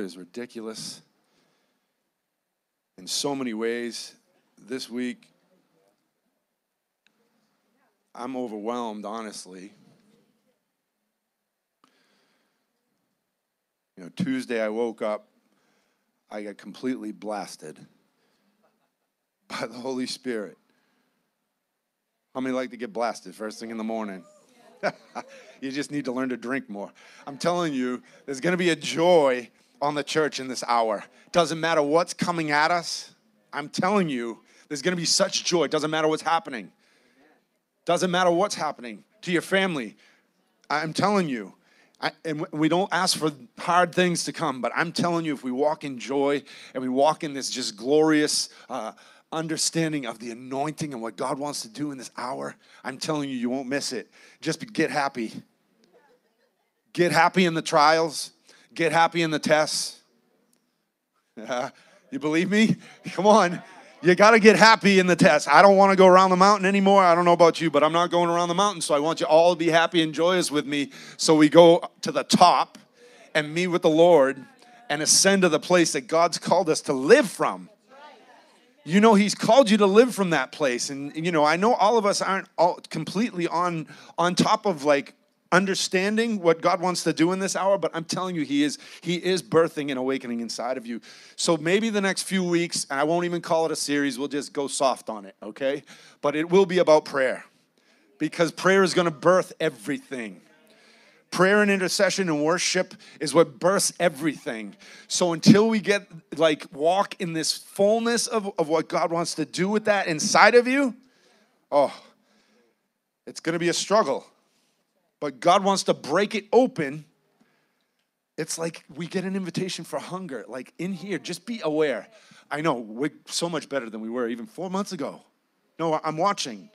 Lord is ridiculous in so many ways. This week, I'm overwhelmed, honestly. You know, Tuesday I woke up, I got completely blasted by the Holy Spirit. How many like to get blasted first thing in the morning? you just need to learn to drink more. I'm telling you, there's going to be a joy on the church in this hour. Doesn't matter what's coming at us. I'm telling you, there's going to be such joy. Doesn't matter what's happening. Doesn't matter what's happening to your family. I'm telling you. I, and we don't ask for hard things to come, but I'm telling you, if we walk in joy and we walk in this just glorious uh, understanding of the anointing and what God wants to do in this hour, I'm telling you, you won't miss it. Just get happy. Get happy in the trials, get happy in the tests. you believe me? Come on. You got to get happy in the test. I don't want to go around the mountain anymore. I don't know about you, but I'm not going around the mountain. So I want you all to be happy and joyous with me. So we go to the top and meet with the Lord and ascend to the place that God's called us to live from. You know, He's called you to live from that place. And, you know, I know all of us aren't all completely on, on top of like understanding what God wants to do in this hour, but I'm telling you, He is He is birthing and awakening inside of you. So maybe the next few weeks, and I won't even call it a series, we'll just go soft on it, okay? But it will be about prayer. Because prayer is gonna birth everything. Prayer and intercession and worship is what births everything. So until we get like walk in this fullness of, of what God wants to do with that inside of you, oh, it's gonna be a struggle but God wants to break it open. It's like we get an invitation for hunger. Like in here, just be aware. I know we're so much better than we were even four months ago. No, I'm watching.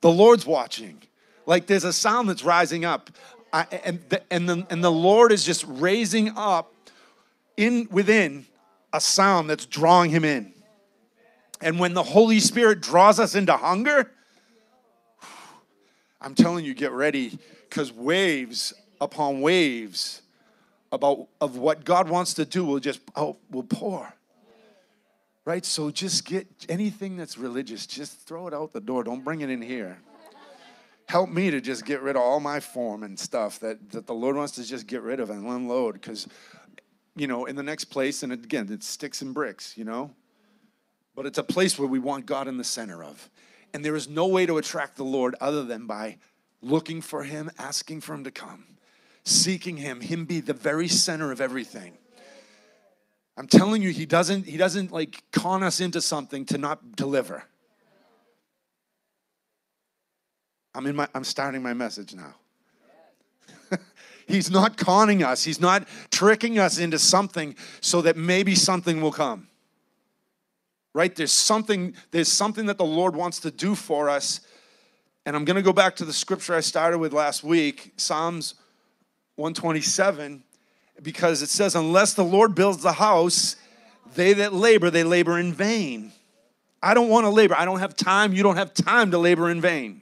The Lord's watching. Like there's a sound that's rising up. I, and, the, and, the, and the Lord is just raising up in within a sound that's drawing him in. And when the Holy Spirit draws us into hunger, I'm telling you, get ready because waves upon waves about of what God wants to do will just oh, will pour. Right? So just get anything that's religious, just throw it out the door. Don't bring it in here. Help me to just get rid of all my form and stuff that, that the Lord wants to just get rid of and unload. Because, you know, in the next place, and again, it's sticks and bricks, you know? But it's a place where we want God in the center of. And there is no way to attract the Lord other than by looking for Him, asking for Him to come, seeking Him, Him be the very center of everything. I'm telling you, He doesn't, He doesn't like con us into something to not deliver. I'm in my I'm starting my message now. he's not conning us. He's not tricking us into something so that maybe something will come. Right? There's something there's something that the Lord wants to do for us and I'm going to go back to the scripture I started with last week, Psalms 127, because it says, Unless the Lord builds the house, they that labor, they labor in vain. I don't want to labor. I don't have time. You don't have time to labor in vain.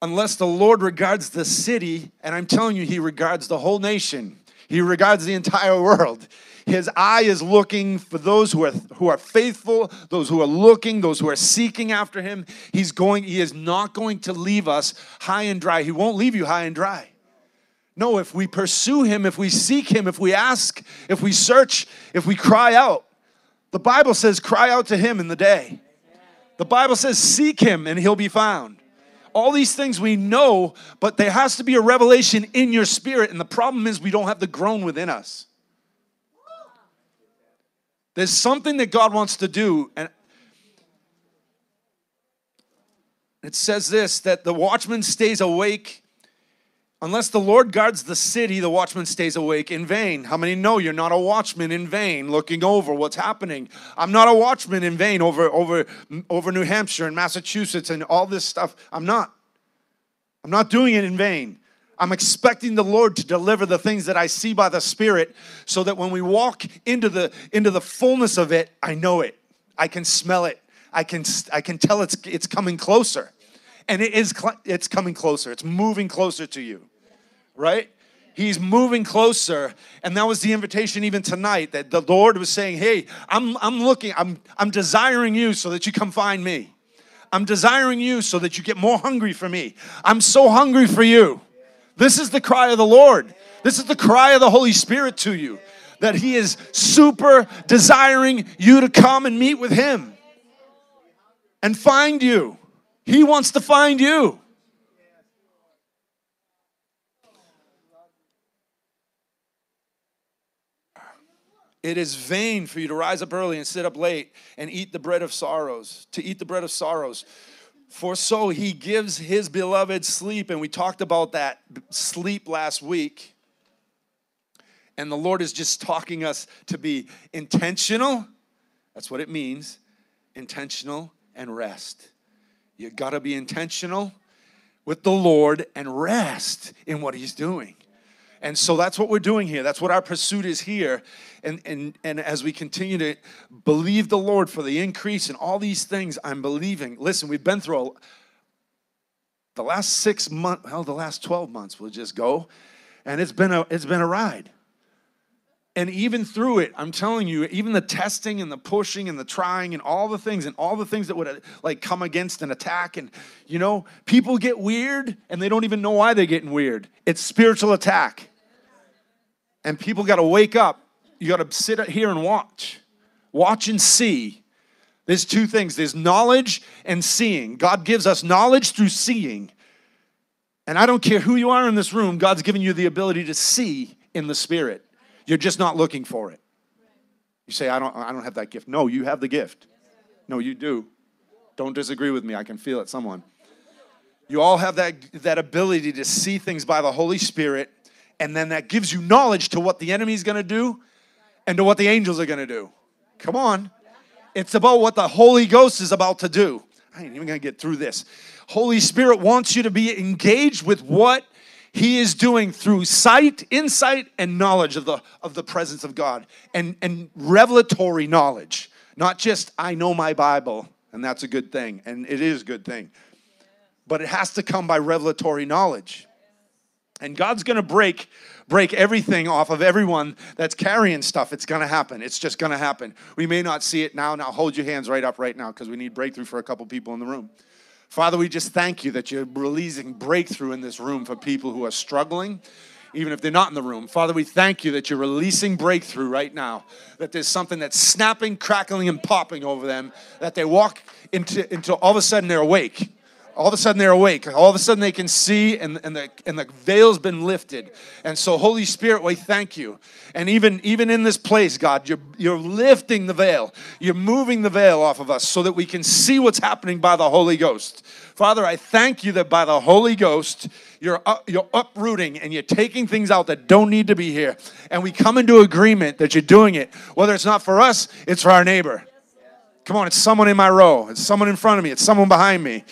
Unless the Lord regards the city, and I'm telling you, He regards the whole nation, He regards the entire world. His eye is looking for those who are who are faithful, those who are looking, those who are seeking after him. He's going he is not going to leave us high and dry. He won't leave you high and dry. No, if we pursue him, if we seek him, if we ask, if we search, if we cry out. The Bible says cry out to him in the day. The Bible says seek him and he'll be found all these things we know, but there has to be a revelation in your spirit. And the problem is we don't have the groan within us. There's something that God wants to do. And it says this that the watchman stays awake. Unless the Lord guards the city, the watchman stays awake in vain. How many know you're not a watchman in vain looking over what's happening? I'm not a watchman in vain over, over, over New Hampshire and Massachusetts and all this stuff. I'm not. I'm not doing it in vain. I'm expecting the Lord to deliver the things that I see by the Spirit so that when we walk into the into the fullness of it, I know it. I can smell it. I can I can tell it's it's coming closer. And it is it's coming closer. It's moving closer to you. Right? He's moving closer. And that was the invitation even tonight that the Lord was saying, Hey, I'm, I'm looking, I'm, I'm desiring you so that you come find me. I'm desiring you so that you get more hungry for me. I'm so hungry for you. This is the cry of the Lord. This is the cry of the Holy Spirit to you that He is super desiring you to come and meet with Him and find you. He wants to find you. It is vain for you to rise up early and sit up late and eat the bread of sorrows, to eat the bread of sorrows. For so he gives his beloved sleep. And we talked about that sleep last week. And the Lord is just talking us to be intentional. That's what it means intentional and rest. You got to be intentional with the Lord and rest in what he's doing. And so that's what we're doing here. That's what our pursuit is here. And, and, and as we continue to believe the Lord for the increase in all these things, I'm believing. Listen, we've been through a, the last six months, well, the last 12 months, we'll just go. And it's been a, it's been a ride. And even through it, I'm telling you, even the testing and the pushing and the trying and all the things and all the things that would like come against an attack and you know, people get weird and they don't even know why they're getting weird. It's spiritual attack. And people got to wake up. You got to sit here and watch. Watch and see. There's two things. There's knowledge and seeing. God gives us knowledge through seeing. And I don't care who you are in this room, God's given you the ability to see in the spirit. You're just not looking for it. You say, I don't, I don't have that gift. No, you have the gift. No, you do. Don't disagree with me. I can feel it, someone. You all have that, that ability to see things by the Holy Spirit, and then that gives you knowledge to what the enemy's gonna do and to what the angels are gonna do. Come on. It's about what the Holy Ghost is about to do. I ain't even gonna get through this. Holy Spirit wants you to be engaged with what he is doing through sight, insight, and knowledge of the, of the presence of God and, and revelatory knowledge. Not just, I know my Bible, and that's a good thing, and it is a good thing. But it has to come by revelatory knowledge. And God's gonna break break everything off of everyone that's carrying stuff. It's gonna happen. It's just gonna happen. We may not see it now. Now hold your hands right up right now because we need breakthrough for a couple people in the room. Father, we just thank you that you're releasing breakthrough in this room for people who are struggling, even if they're not in the room. Father, we thank you that you're releasing breakthrough right now, that there's something that's snapping, crackling, and popping over them, that they walk into, into all of a sudden they're awake all of a sudden they're awake. All of a sudden they can see and, and, the, and the veil's been lifted. And so holy spirit we thank you. And even even in this place god you're, you're lifting the veil. You're moving the veil off of us so that we can see what's happening by the holy ghost. Father i thank you that by the holy ghost you're, up, you're uprooting and you're taking things out that don't need to be here. And we come into agreement that you're doing it. Whether it's not for us it's for our neighbor. Come on it's someone in my row. It's someone in front of me. It's someone behind me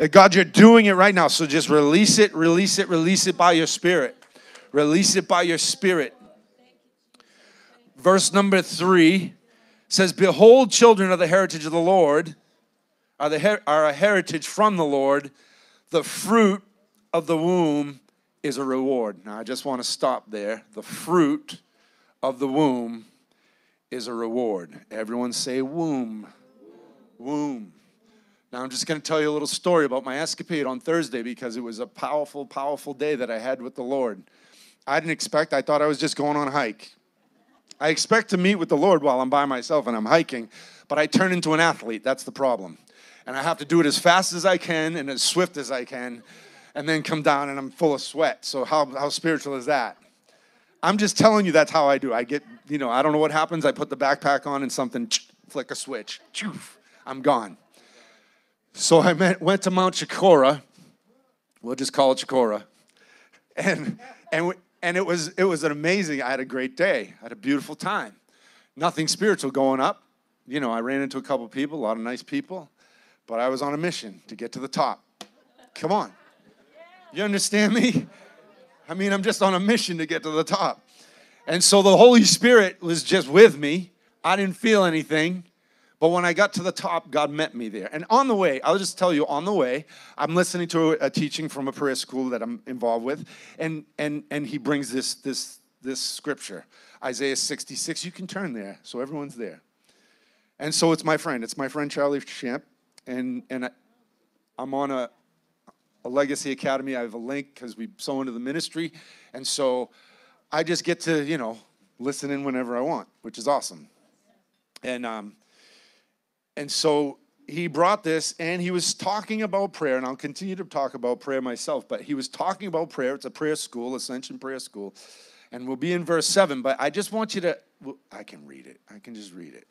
Uh, God, you're doing it right now. So just release it, release it, release it by your spirit. Release it by your spirit. Verse number three says, Behold, children of the heritage of the Lord are, the her- are a heritage from the Lord. The fruit of the womb is a reward. Now, I just want to stop there. The fruit of the womb is a reward. Everyone say, womb. Womb. Now, I'm just going to tell you a little story about my escapade on Thursday because it was a powerful, powerful day that I had with the Lord. I didn't expect, I thought I was just going on a hike. I expect to meet with the Lord while I'm by myself and I'm hiking, but I turn into an athlete. That's the problem. And I have to do it as fast as I can and as swift as I can, and then come down and I'm full of sweat. So, how, how spiritual is that? I'm just telling you that's how I do. I get, you know, I don't know what happens. I put the backpack on and something, flick a switch, I'm gone. So I met, went to Mount Chocorua. We'll just call it Chocorua. And, and, and it, was, it was an amazing, I had a great day. I had a beautiful time. Nothing spiritual going up. You know, I ran into a couple people, a lot of nice people, but I was on a mission to get to the top. Come on. You understand me? I mean, I'm just on a mission to get to the top. And so the Holy Spirit was just with me. I didn't feel anything But when I got to the top, God met me there. And on the way, I'll just tell you, on the way, I'm listening to a, teaching from a prayer school that I'm involved with, and and and he brings this this this scripture, Isaiah 66. You can turn there, so everyone's there. And so it's my friend. It's my friend Charlie Shamp, and and I, I'm on a a legacy academy. I have a link because we sow into the ministry, and so I just get to you know listen in whenever I want, which is awesome. And um, and so he brought this and he was talking about prayer, and I'll continue to talk about prayer myself, but he was talking about prayer. It's a prayer school, Ascension Prayer School, and we'll be in verse 7. But I just want you to, well, I can read it. I can just read it.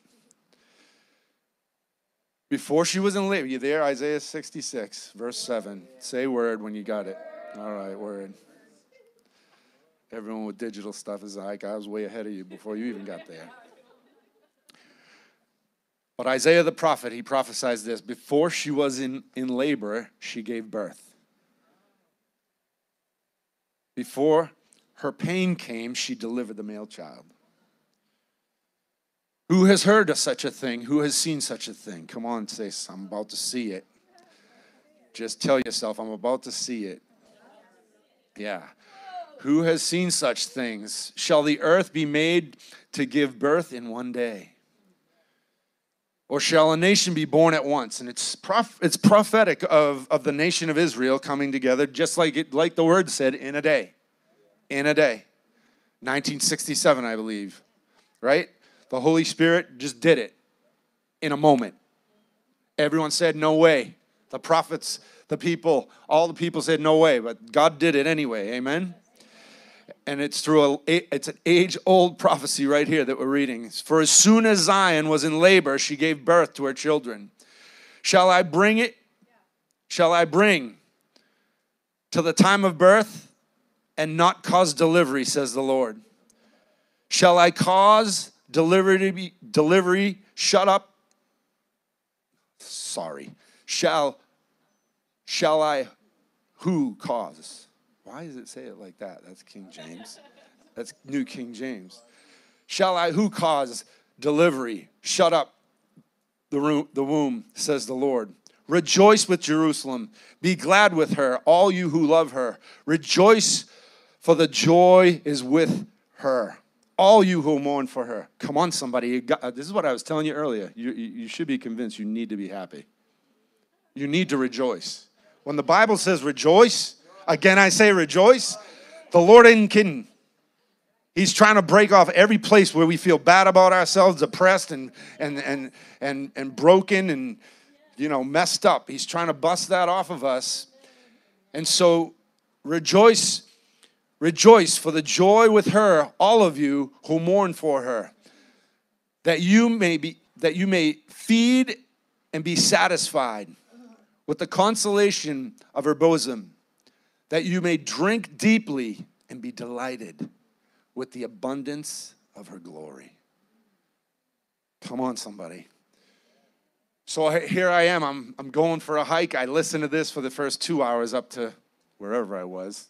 Before she was in labor, you there? Isaiah 66, verse 7. Say word when you got it. All right, word. Everyone with digital stuff is like, I was way ahead of you before you even got there. But Isaiah the prophet, he prophesies this before she was in, in labor, she gave birth. Before her pain came, she delivered the male child. Who has heard of such a thing? Who has seen such a thing? Come on, say, I'm about to see it. Just tell yourself, I'm about to see it. Yeah. Who has seen such things? Shall the earth be made to give birth in one day? Or shall a nation be born at once? And it's, prof- it's prophetic of, of the nation of Israel coming together, just like, it, like the word said, in a day. In a day. 1967, I believe. Right? The Holy Spirit just did it in a moment. Everyone said, No way. The prophets, the people, all the people said, No way. But God did it anyway. Amen? And it's through a it's an age old prophecy right here that we're reading. For as soon as zion was in labor she gave birth to her children. Shall i bring it? Shall i bring to the time of birth and not cause delivery says the lord? Shall i cause delivery delivery shut up? Sorry. Shall shall i who cause why does it say it like that? That's King James. That's New King James. Shall I, who cause delivery? Shut up the, room, the womb, says the Lord. Rejoice with Jerusalem. Be glad with her, all you who love her. Rejoice, for the joy is with her. All you who mourn for her. Come on, somebody. Got, uh, this is what I was telling you earlier. You, you should be convinced you need to be happy. You need to rejoice. When the Bible says rejoice, Again, I say rejoice. The Lord ain't kidding. He's trying to break off every place where we feel bad about ourselves, oppressed and and and and and broken and you know messed up. He's trying to bust that off of us. And so rejoice, rejoice for the joy with her, all of you who mourn for her, that you may be that you may feed and be satisfied with the consolation of her bosom that you may drink deeply and be delighted with the abundance of her glory. Come on, somebody. So here I am. I'm, I'm going for a hike. I listened to this for the first two hours up to wherever I was.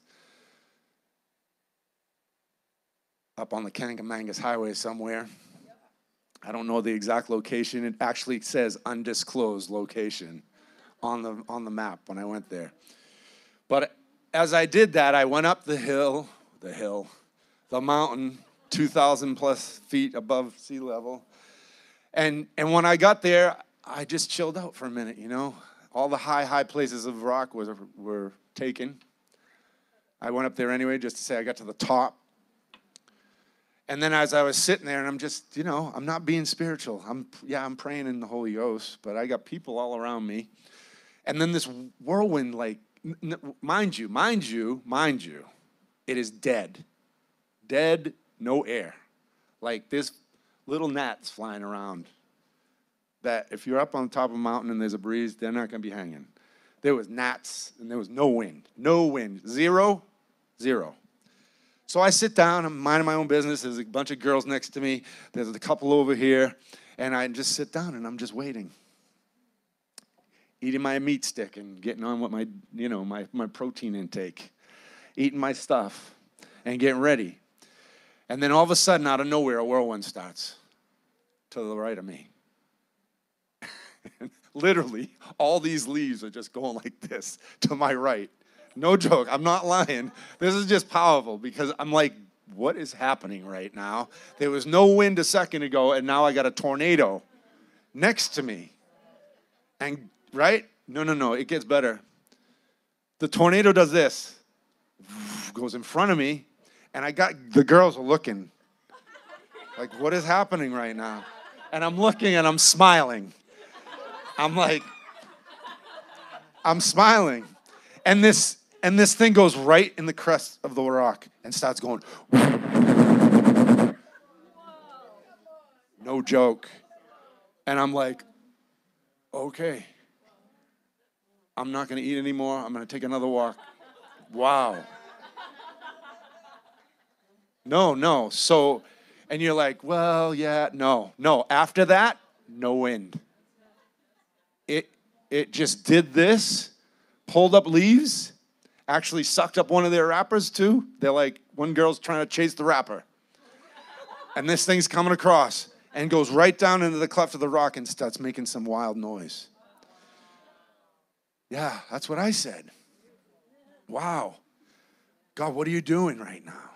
Up on the Kancamagus Highway somewhere. I don't know the exact location. It actually says undisclosed location on the, on the map when I went there. But as I did that, I went up the hill, the hill, the mountain, 2,000 plus feet above sea level. And, and when I got there, I just chilled out for a minute, you know. All the high, high places of rock was, were taken. I went up there anyway just to say I got to the top. And then as I was sitting there, and I'm just, you know, I'm not being spiritual. I'm, yeah, I'm praying in the Holy Ghost, but I got people all around me. And then this whirlwind, like, mind you, mind you, mind you, it is dead. Dead, no air. Like this little gnats flying around that if you're up on top of a mountain and there's a breeze, they're not going to be hanging. There was gnats and there was no wind. No wind. Zero, zero. So I sit down, I'm minding my own business. There's a bunch of girls next to me. There's a couple over here. And I just sit down and I'm just waiting eating my meat stick and getting on with my, you know, my, my protein intake, eating my stuff and getting ready. And then all of a sudden, out of nowhere, a whirlwind starts to the right of me. Literally, all these leaves are just going like this to my right. No joke, I'm not lying. This is just powerful because I'm like, what is happening right now? There was no wind a second ago, and now I got a tornado next to me. And, right? No, no, no, it gets better. The tornado does this, goes in front of me, and I got the girls are looking like, what is happening right now? And I'm looking and I'm smiling. I'm like, I'm smiling. And this and this thing goes right in the crest of the rock and starts going. No joke. And I'm like, okay. I'm not going to eat anymore. I'm going to take another walk. Wow. No, no. So, and you're like, well, yeah, no, no. After that, no wind. It, it just did this, pulled up leaves, actually sucked up one of their wrappers too. They're like, one girl's trying to chase the wrapper. And this thing's coming across and goes right down into the cleft of the rock and starts making some wild noise. Yeah, that's what I said. Wow. God, what are you doing right now?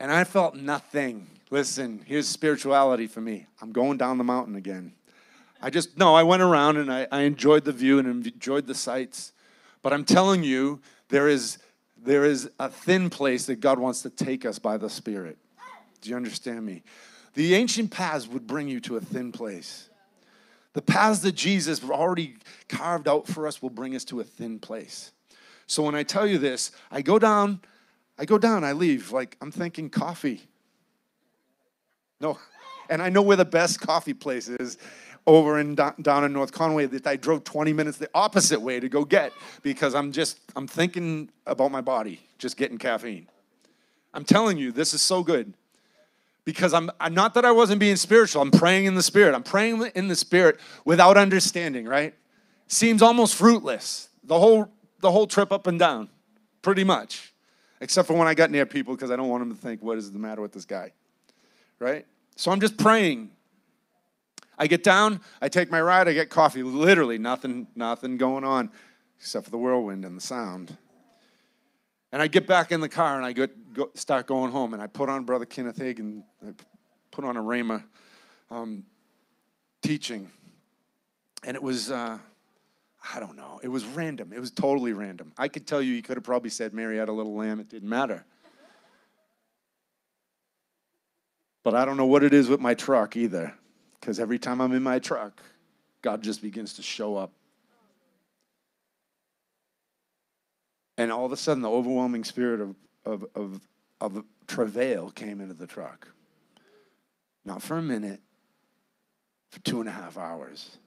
And I felt nothing. Listen, here's spirituality for me. I'm going down the mountain again. I just, no, I went around and I, I enjoyed the view and enjoyed the sights. But I'm telling you, there is, there is a thin place that God wants to take us by the Spirit. Do you understand me? The ancient paths would bring you to a thin place. The paths that Jesus already carved out for us will bring us to a thin place. So when I tell you this, I go down, I go down, I leave, like I'm thinking coffee. No, and I know where the best coffee place is over in down in North Conway that I drove 20 minutes the opposite way to go get because I'm just I'm thinking about my body, just getting caffeine. I'm telling you, this is so good. Because I'm, I'm not that I wasn't being spiritual, I'm praying in the spirit. I'm praying in the spirit without understanding, right? Seems almost fruitless. The whole the whole trip up and down, pretty much. Except for when I got near people because I don't want them to think, what is the matter with this guy? Right? So I'm just praying I get down, I take my ride, I get coffee. Literally nothing, nothing going on except for the whirlwind and the sound. And I get back in the car and I get, go, start going home. And I put on Brother Kenneth Hagin, I put on a Rhema um, teaching. And it was, uh, I don't know, it was random. It was totally random. I could tell you, he could have probably said, Mary had a little lamb. It didn't matter. But I don't know what it is with my truck either. Because every time I'm in my truck, God just begins to show up. And all of a sudden, the overwhelming spirit of, of, of, of travail came into the truck. Not for a minute, for two and a half hours.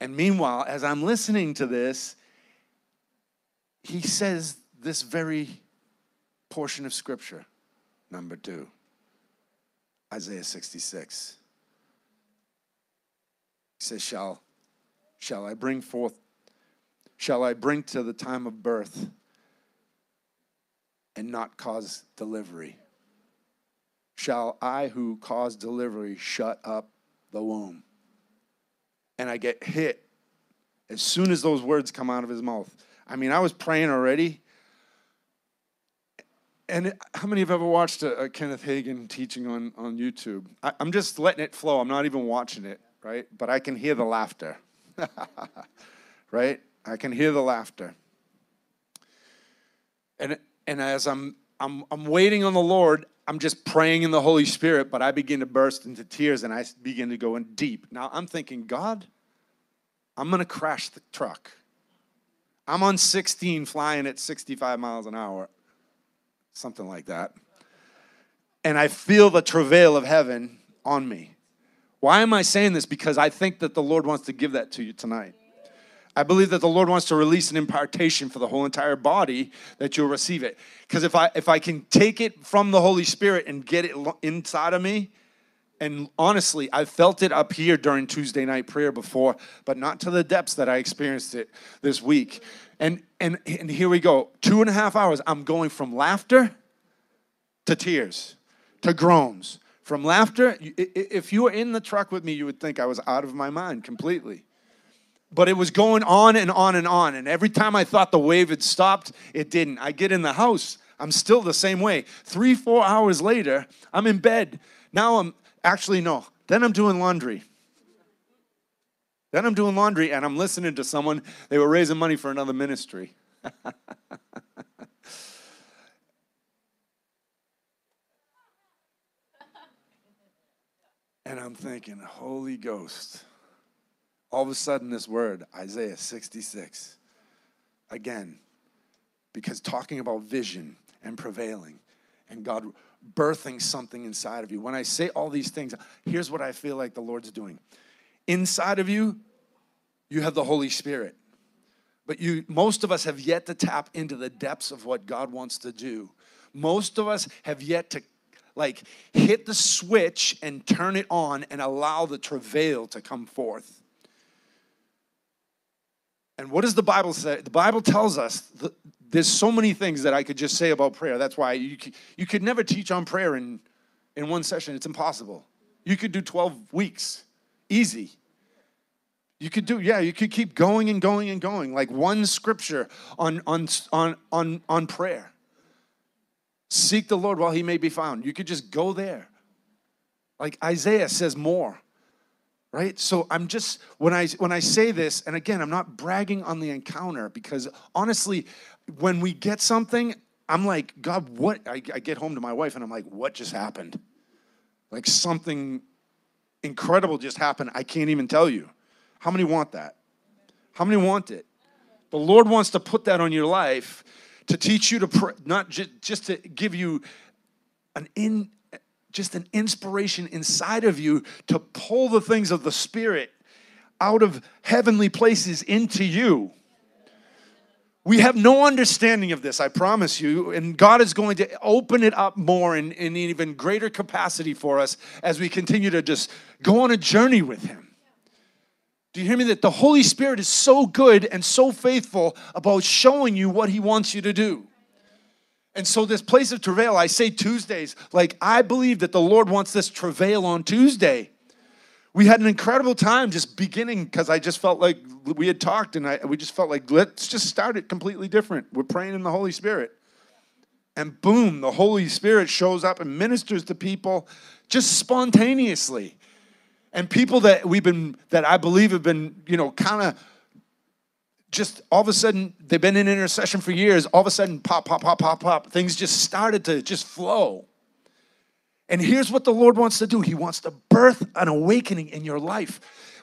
And meanwhile, as I'm listening to this, he says this very portion of scripture, number two, Isaiah 66. He says, Shall, shall I bring forth, shall I bring to the time of birth and not cause delivery? Shall I who cause delivery shut up the womb? And I get hit as soon as those words come out of his mouth. I mean, I was praying already. And how many have ever watched a, a Kenneth Hagin teaching on, on YouTube? I, I'm just letting it flow. I'm not even watching it right? But I can hear the laughter, right? I can hear the laughter. And, and as I'm, I'm, I'm waiting on the Lord, I'm just praying in the Holy Spirit, but I begin to burst into tears and I begin to go in deep. Now I'm thinking, God, I'm going to crash the truck. I'm on 16 flying at 65 miles an hour, something like that. And I feel the travail of heaven on me. Why am I saying this? Because I think that the Lord wants to give that to you tonight. I believe that the Lord wants to release an impartation for the whole entire body that you'll receive it. Because if I if I can take it from the Holy Spirit and get it inside of me, and honestly, I felt it up here during Tuesday night prayer before, but not to the depths that I experienced it this week. And and and here we go. Two and a half hours. I'm going from laughter to tears, to groans, From laughter, if you were in the truck with me, you would think I was out of my mind completely. But it was going on and on and on. And every time I thought the wave had stopped, it didn't. I get in the house, I'm still the same way. Three, four hours later, I'm in bed. Now I'm actually, no, then I'm doing laundry. Then I'm doing laundry and I'm listening to someone. They were raising money for another ministry. and I'm thinking, Holy Ghost. All of a sudden, this word, Isaiah 66, again, because talking about vision and prevailing and God birthing something inside of you. When I say all these things, here's what I feel like the Lord's doing. Inside of you, you have the Holy Spirit. But you most of us have yet to tap into the depths of what God wants to do. Most of us have yet to like hit the switch and turn it on and allow the travail to come forth. And what does the Bible say? The Bible tells us there's so many things that I could just say about prayer. That's why you, you could never teach on prayer in, in one session. It's impossible. You could do 12 weeks, easy. You could do, yeah, you could keep going and going and going, like one scripture on, on, on, on, on prayer. Seek the Lord while he may be found. You could just go there. Like Isaiah says more right? So i'm just when i when i say this and again i'm not bragging on the encounter because honestly when we get something i'm like god what? I, I, get home to my wife and i'm like what just happened? Like something incredible just happened. I can't even tell you. How many want that? How many want it? The lord wants to put that on your life to teach you to pray not just, just to give you an in just an inspiration inside of you to pull the things of the Spirit out of heavenly places into you. We have no understanding of this, I promise you. And God is going to open it up more in, in even greater capacity for us as we continue to just go on a journey with Him. Do you hear me? That the Holy Spirit is so good and so faithful about showing you what He wants you to do. And so, this place of travail, I say Tuesdays, like I believe that the Lord wants this travail on Tuesday. We had an incredible time just beginning because I just felt like we had talked and I, we just felt like let's just start it completely different. We're praying in the Holy Spirit. And boom, the Holy Spirit shows up and ministers to people just spontaneously. And people that we've been, that I believe have been, you know, kind of just all of a sudden they've been in intercession for years all of a sudden pop pop pop pop pop things just started to just flow. And here's what the lord wants to do. He wants to birth an awakening in your life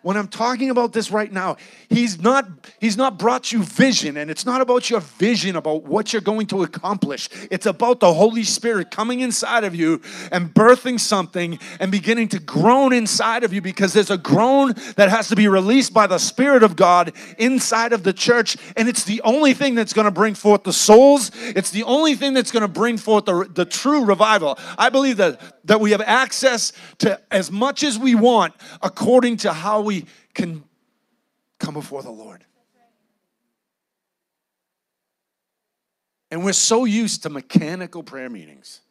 when I'm talking about this right now, he's not he's not brought you vision and it's not about your vision about what you're going to accomplish. It's about the Holy Spirit coming inside of you and birthing something and beginning to groan inside of you because there's a groan that has to be released by the Spirit of God inside of the church and it's the only thing that's going to bring forth the souls. It's the only thing that's going to bring forth the, the true revival. I believe that that we have access to as much as we want according to how we can come before the Lord. And we're so used to mechanical prayer meetings.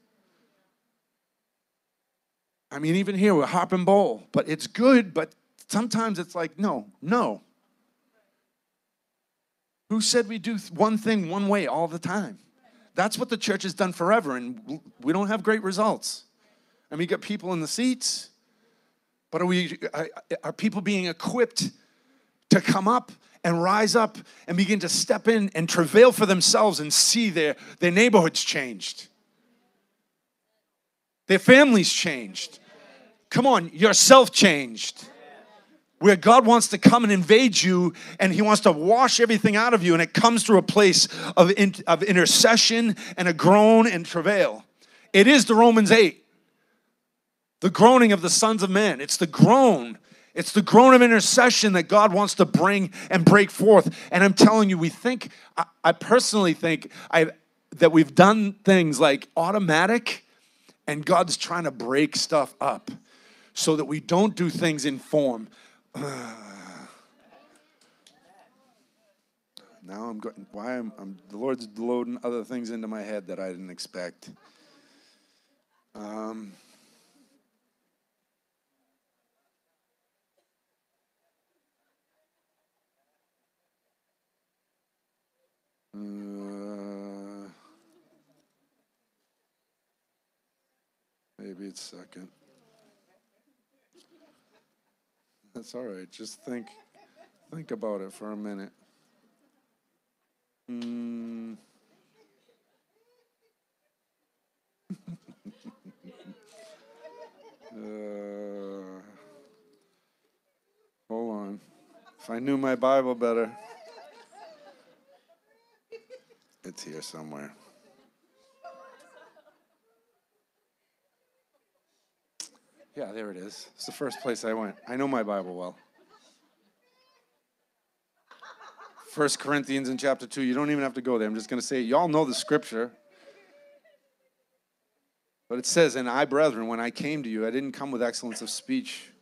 I mean, even here we're harp and bowl, but it's good, but sometimes it's like, no, no. Who said we do one thing one way all the time? That's what the church has done forever, and we don't have great results. Mean, you got people in the seats, but are we are people being equipped to come up and rise up and begin to step in and travail for themselves and see their, their neighborhoods changed? Their families changed. Come on, yourself changed. Where God wants to come and invade you and He wants to wash everything out of you, and it comes through a place of, in, of intercession and a groan and travail. It is the Romans 8 the groaning of the sons of men. It's the groan. It's the groan of intercession that God wants to bring and break forth. And I'm telling you, we think, I, I personally think I, that we've done things like automatic, and God's trying to break stuff up so that we don't do things in form. now I'm going, why I'm, I'm, the Lord's loading other things into my head that I didn't expect. Um, Uh, maybe it's second. That's all right. Just think think about it for a minute. Hmm. uh, hold on. If I knew my Bible better. It's here somewhere. Yeah, there it is. It's the first place I went. I know my Bible well. First Corinthians in chapter 2. You don't even have to go there. I'm just going to say, y'all know the scripture. But it says, And I, brethren, when I came to you, I didn't come with excellence of speech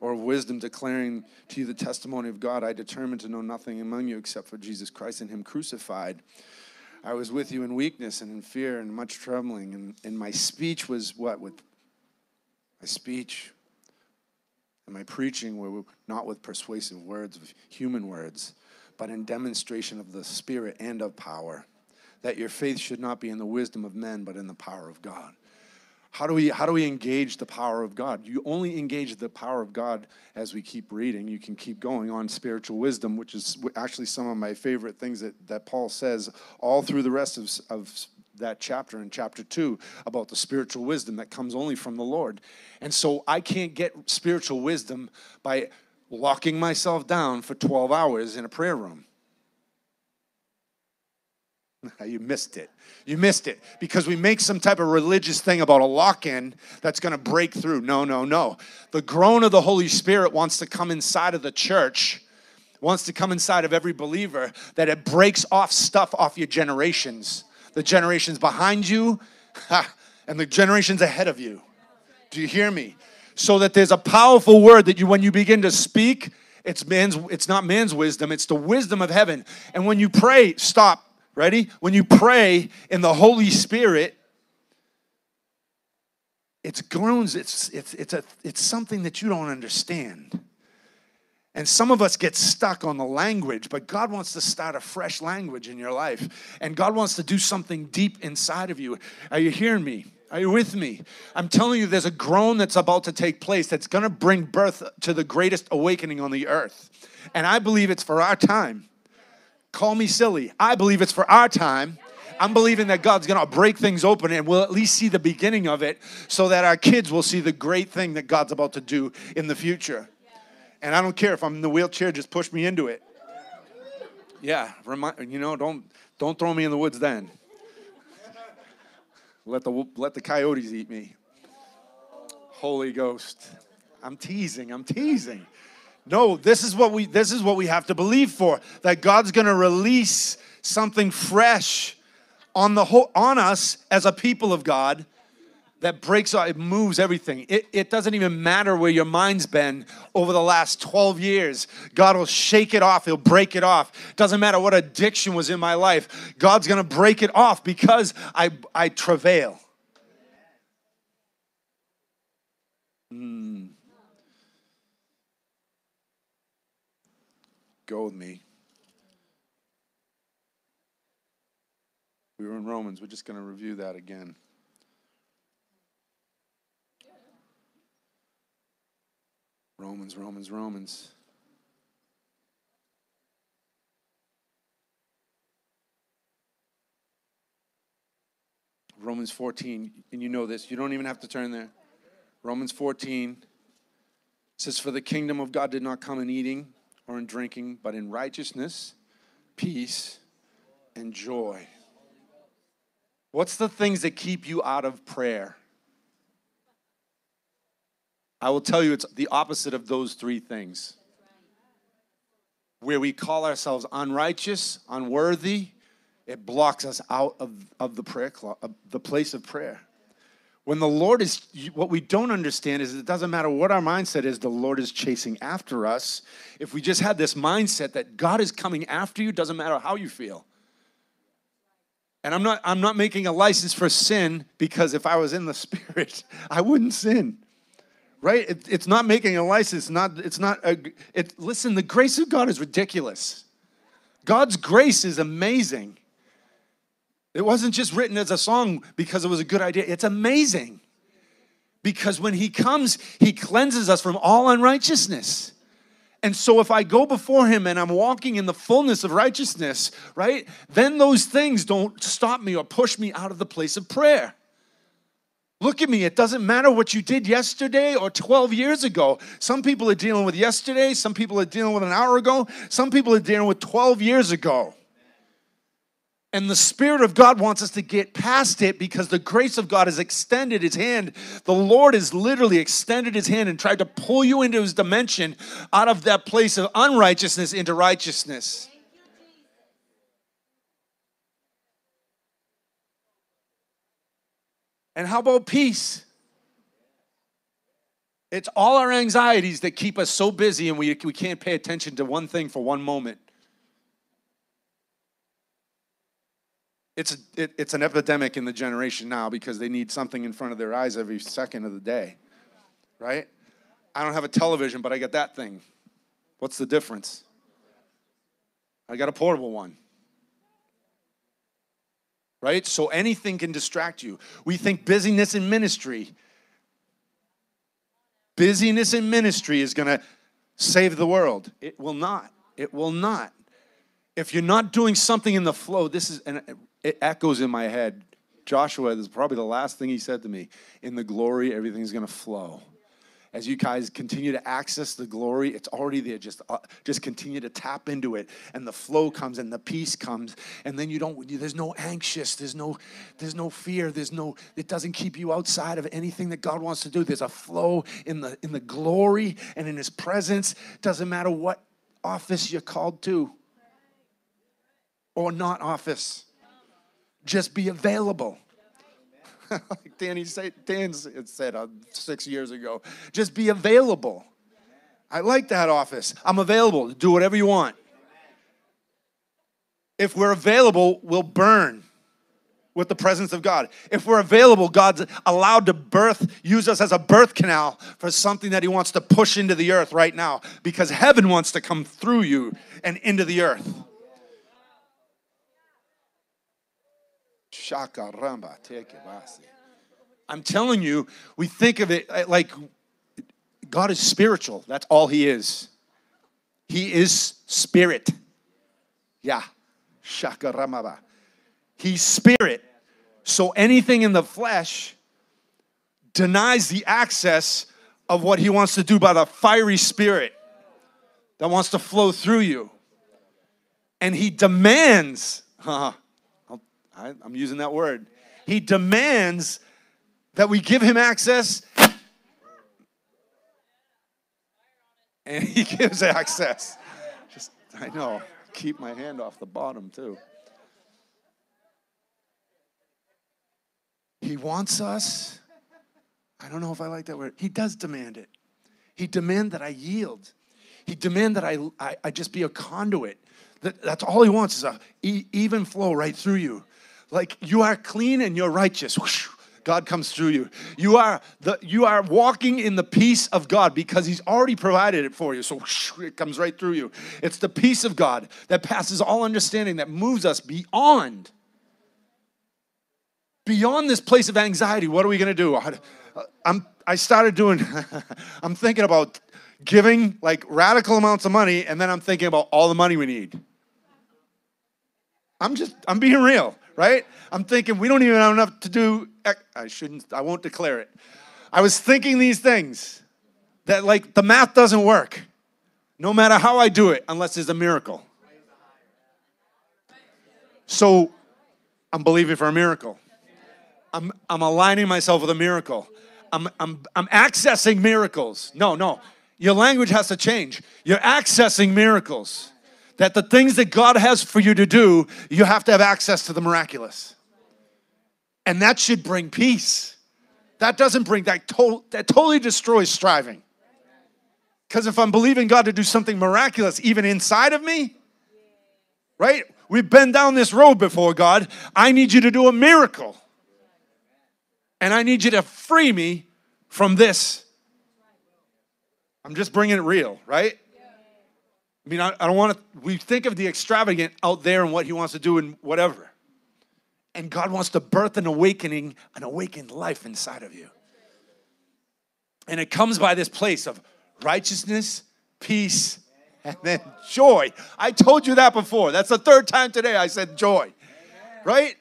or of wisdom, declaring to you the testimony of God. I determined to know nothing among you except for Jesus Christ and Him crucified. I was with you in weakness and in fear and much trembling. And, and my speech was what? With my speech and my preaching were not with persuasive words, of human words, but in demonstration of the Spirit and of power, that your faith should not be in the wisdom of men, but in the power of God. How do we how do we engage the power of God? You only engage the power of God as we keep reading. You can keep going on spiritual wisdom, which is actually some of my favorite things that, that Paul says all through the rest of, of that chapter in chapter 2 about the spiritual wisdom that comes only from the Lord. And so I can't get spiritual wisdom by locking myself down for 12 hours in a prayer room. You missed it. You missed it because we make some type of religious thing about a lock in that's going to break through. No, no, no. The groan of the Holy Spirit wants to come inside of the church, wants to come inside of every believer, that it breaks off stuff off your generations the generations behind you, and the generations ahead of you. Do you hear me? So that there's a powerful word that you, when you begin to speak, it's man's, it's not man's wisdom, it's the wisdom of heaven. And when you pray, stop, ready? When you pray in the Holy Spirit, it's groans, it's, it's, it's, a, it's something that you don't understand. And some of us get stuck on the language, but God wants to start a fresh language in your life. And God wants to do something deep inside of you. Are you hearing me? Are you with me? I'm telling you, there's a groan that's about to take place that's going to bring birth to the greatest awakening on the earth. And I believe it's for our time. Call me silly. I believe it's for our time. I'm believing that God's going to break things open and we'll at least see the beginning of it so that our kids will see the great thing that God's about to do in the future. And I don't care if I'm in the wheelchair, just push me into it. Yeah, remind, you know, don't don't throw me in the woods then. Let the let the coyotes eat me. Holy Ghost. I'm teasing. I'm teasing. No, this is what we this is what we have to believe for that God's going to release something fresh on the whole, on us as a people of God that breaks it moves everything. It, it doesn't even matter where your mind's been over the last 12 years. God will shake it off, He'll break it off. Doesn't matter what addiction was in my life, God's gonna break it off because I, I travail. Mm. Go with me. We were in Romans. We're just going to review that again. Romans, Romans, Romans. Romans 14, and you know this, you don't even have to turn there. Romans 14 says, For the kingdom of God did not come in eating or in drinking, but in righteousness, peace, and joy. What's the things that keep you out of prayer? I will tell you it's the opposite of those three things. Where we call ourselves unrighteous, unworthy, it blocks us out of, of the prayer the place of prayer. When the Lord is what we don't understand is it doesn't matter what our mindset is, the Lord is chasing after us. If we just had this mindset that God is coming after you, doesn't matter how you feel. And I'm not I'm not making a license for sin because if I was in the spirit, I wouldn't sin right? It, it's not making a license. Not it's not a. It listen. The grace of God is ridiculous. God's grace is amazing. It wasn't just written as a song because it was a good idea. It's amazing. Because when he comes, he cleanses us from all unrighteousness. And so if I go before him and I'm walking in the fullness of righteousness, right, then those things don't stop me or push me out of the place of prayer. Look at me. It doesn't matter what you did yesterday or 12 years ago. Some people are dealing with yesterday. Some people are dealing with an hour ago. Some people are dealing with 12 years ago. And the Spirit of God wants us to get past it because the grace of God has extended His hand. The Lord has literally extended His hand and tried to pull you into His dimension out of that place of unrighteousness into righteousness. And how about peace? It's all our anxieties that keep us so busy and we, we can't pay attention to one thing for one moment. It's, it, it's an epidemic in the generation now because they need something in front of their eyes every second of the day, right? I don't have a television, but I got that thing. What's the difference? I got a portable one. Right? So anything can distract you. We think busyness in ministry, busyness in ministry is going to save the world. It will not. It will not. If you're not doing something in the flow, this is, and it echoes in my head. Joshua this is probably the last thing he said to me. In the glory, everything's going to flow. As you guys continue to access the glory, it's already there. Just, uh, just continue to tap into it, and the flow comes, and the peace comes, and then you don't. There's no anxious. There's no. There's no fear. There's no. It doesn't keep you outside of anything that God wants to do. There's a flow in the in the glory and in His presence. Doesn't matter what office you're called to, or not office just be available. like Danny said, Dan said uh, six years ago, just be available. I like that office. I'm available to do whatever you want. If we're available, we'll burn with the presence of God. If we're available, God's allowed to birth, use us as a birth canal for something that He wants to push into the earth right now because heaven wants to come through you and into the earth. I'm telling you, we think of it uh, like God is spiritual. That's all He is. He is spirit. Yeah. Shakaramaba. He's spirit. So anything in the flesh denies the access of what He wants to do by the fiery spirit that wants to flow through you. And He demands, huh, I, am using that word. He demands that we give him access, and he gives access. Just, I know, keep my hand off the bottom too. He wants us. I don't know if I like that word. He does demand it. He demand that I yield. He demand that I, I, I just be a conduit. That, that's all he wants is a e- even flow right through you like you are clean and you're righteous. God comes through you. You are the you are walking in the peace of God because He's already provided it for you. So it comes right through you. It's the peace of God that passes all understanding that moves us beyond beyond this place of anxiety. What are we going to do? Uh, I'm I started doing. I'm thinking about giving like radical amounts of money, and then I'm thinking about all the money we need. I'm just I'm being real right? I'm thinking we don't even have enough to do. I shouldn't, I won't declare it. I was thinking these things that, like, the math doesn't work no matter how I do it unless there's a miracle. So I'm believing for a miracle. I'm, I'm aligning myself with a miracle. I'm, I'm, I'm accessing miracles. No, no. Your language has to change. You're accessing miracles that the things that God has for you to do, you have to have access to the miraculous. And that should bring peace. That doesn't bring that, to- that totally destroys striving. Because if I'm believing God to do something miraculous even inside of me, right? We've been down this road before, God. I need you to do a miracle. And I need you to free me from this. I'm just bringing it real, right? I mean, I, I don't want to, we think of the extravagant out there and what he wants to do and whatever. And God wants to birth an awakening, an awakened life inside of you. And it comes by this place of righteousness, peace, and then joy. I told you that before. That's the third time today I said joy. Right?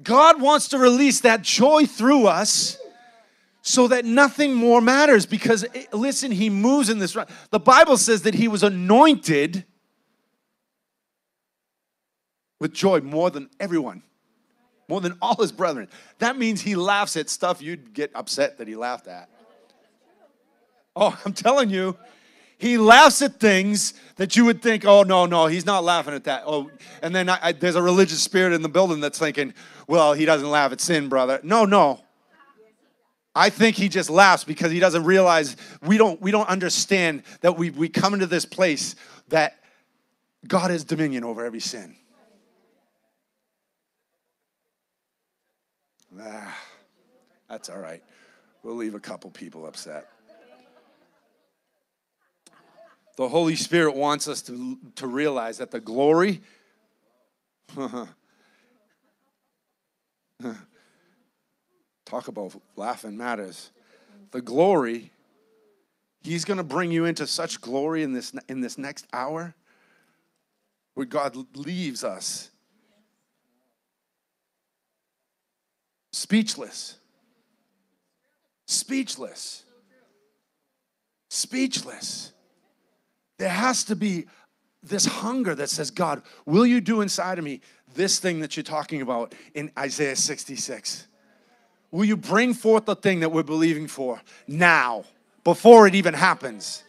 God wants to release that joy through us so that nothing more matters because eh, listen he moves in this the bible says that he was anointed with joy more than everyone more than all his brethren. That means he laughs at stuff you'd get upset that he laughed at. Oh i'm telling you he laughs at things that you would think oh no no he's not laughing at that. Oh and then I, I, there's a religious spirit in the building that's thinking well he doesn't laugh at sin brother. No no I think he just laughs because he doesn't realize we don't we don't understand that we we come into this place that God has dominion over every sin. Ah, that's all right. We'll leave a couple people upset. The Holy Spirit wants us to, to realize that the glory Talk about laughing matters. The glory, He's going to bring you into such glory in this, in this next hour where God leaves us speechless. Speechless. Speechless. There has to be this hunger that says, God, will you do inside of me this thing that you're talking about in Isaiah 66? Will you bring forth the thing that we're believing for now, before it even happens?